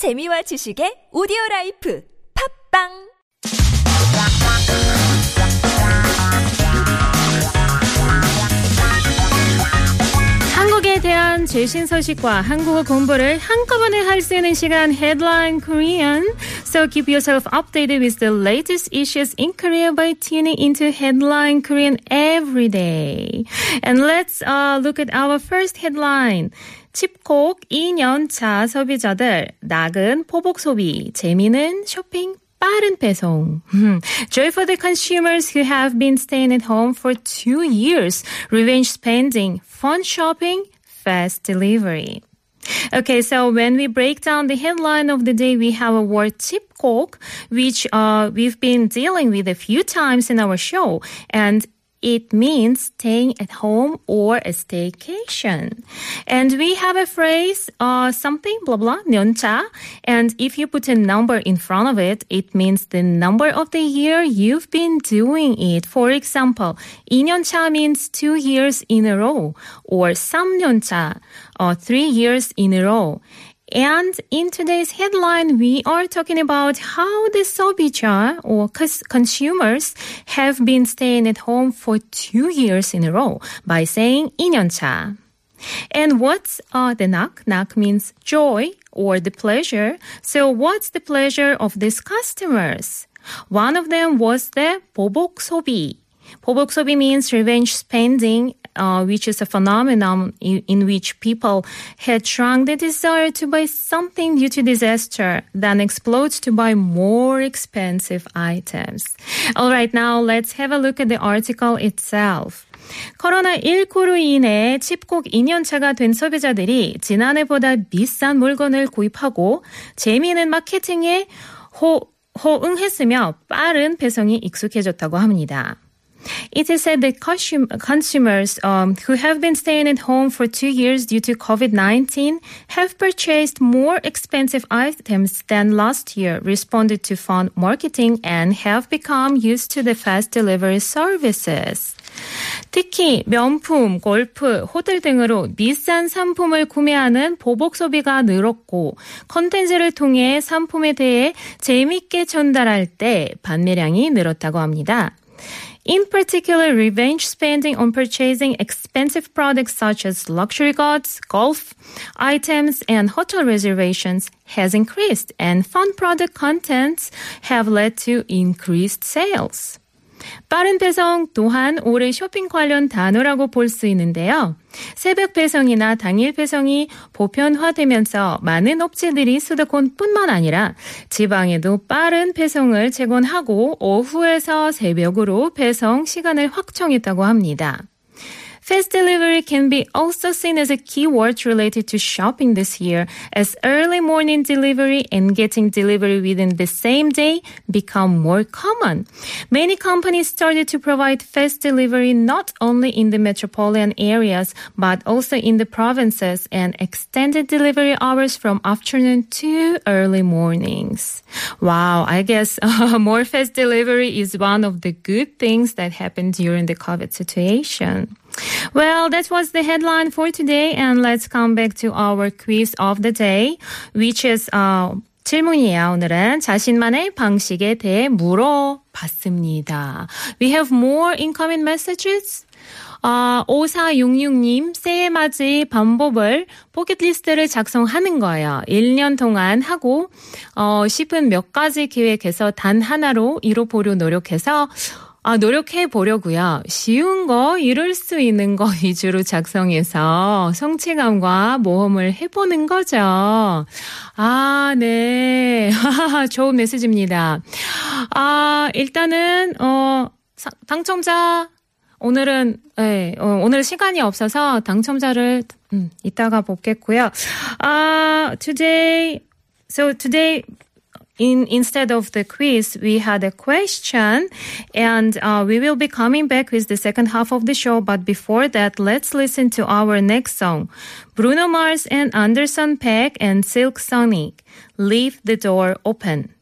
재미와 지식의 오디오 라이프 팝빵 한국에 대한 최신 소식과 한국어 공부를 한꺼번에 할 수 있는 시간 Headline Korean. So keep yourself updated with the latest issues in Korea by tuning into Headline Korean every day. And let's uh, look at our first headline. 집콕 2년차 소비자들 낙은 보복 소비, 재미는 쇼핑 빠른 배송. Joy for the consumers who have been staying at home for two years. Revenge spending, fun shopping, fast delivery. Okay, so when we break down the headline of the day, we have a word Chipco, which uh, we've been dealing with a few times in our show. And it means staying at home or a staycation. And we have a phrase, uh, something, blah, blah, 년차. And if you put a number in front of it, it means the number of the year you've been doing it. For example, 2년차 means two years in a row, or 3년차, uh, three years in a row. And in today's headline, we are talking about how the 소비자 or consumers have been staying at home for two years in a row by saying 2년차. And what's uh, the 낙? 낙 means joy or the pleasure. So what's the pleasure of these customers? One of them was the 보복 소비. 보복 소비 means revenge spending uh, which is a phenomenon in, in, which people had shrunk the desire to buy something due to disaster, then explodes to buy more expensive items. All right, now let's have a look at the article itself. 코로나19로 인해 집콕 2년차가 된 소비자들이 지난해보다 비싼 물건을 구입하고 재미있는 마케팅에 호, 호응했으며 빠른 배송이 익숙해졌다고 합니다. It is said that consumers um, who have been staying at home for two years due to COVID 19 have purchased more expensive items than last year, responded to fund marketing, and have become used to the fast delivery services. 특히 명품, 골프, 호텔 등으로 비싼 상품을 구매하는 보복 소비가 늘었고 컨텐츠를 통해 상품에 대해 재미있게 전달할 때 판매량이 늘었다고 합니다. In particular, revenge spending on purchasing expensive products such as luxury goods, golf items, and hotel reservations has increased, and fun product contents have led to increased sales. 빠른 배송 또한 올해 쇼핑 관련 단어라고 볼 수 있는데요. 새벽 배송이나 당일 배송이 보편화되면서 많은 업체들이 수도권뿐만 아니라 지방에도 빠른 배송을 제공하고 오후에서 새벽으로 배송 시간을 확정했다고 합니다. Fast delivery can be also seen as a keyword related to shopping this year, as early morning delivery and getting delivery within the same day become more common. Many companies started to provide fast delivery not only in the metropolitan areas, but also in the provinces and extended delivery hours from afternoon to early mornings. Wow, I guess uh, more fast delivery is one of the good things that happened during the COVID situation. Well, that was the headline for today, and let's come back to our quiz of the day, which is uh, 질문이에요. 오늘은 자신만의 방식에 대해 물어봤습니다. We have more incoming messages. 아, 5466님, 새해 맞이 방법을 포켓리스트를 작성하는 거예요. 1년 동안 하고, 어, 10은 몇 가지 기획해서 단 하나로 이뤄보려 노력해서 아, 노력해 보려고요. 쉬운 거, 이룰 수 있는 거 위주로 작성해서 성취감과 모험을 해보는 거죠. 아, 네. 좋은 메시지입니다. 아, 일단은, 어, 당첨자, 오늘은, 네, 어, 오늘 시간이 없어서 당첨자를, 음, 이따가 보겠고요. 아, today, so today, in instead of the quiz, we had a question, and uh, we will be coming back with the second half of the show. But before that, let's listen to our next song, Bruno Mars and Anderson .Paak and Silk Sonic. Leave the door open.